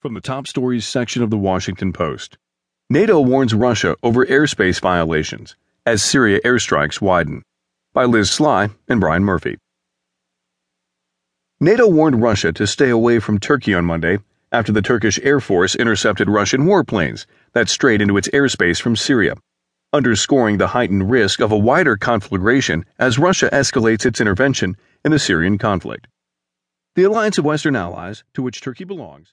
From the top stories section of the Washington Post NATO warns Russia over airspace violations as Syria airstrikes widen. By Liz Sly and Brian Murphy. NATO warned Russia to stay away from Turkey on Monday after the Turkish Air Force intercepted Russian warplanes that strayed into its airspace from Syria, underscoring the heightened risk of a wider conflagration as Russia escalates its intervention in the Syrian conflict. The alliance of Western allies, to which Turkey belongs,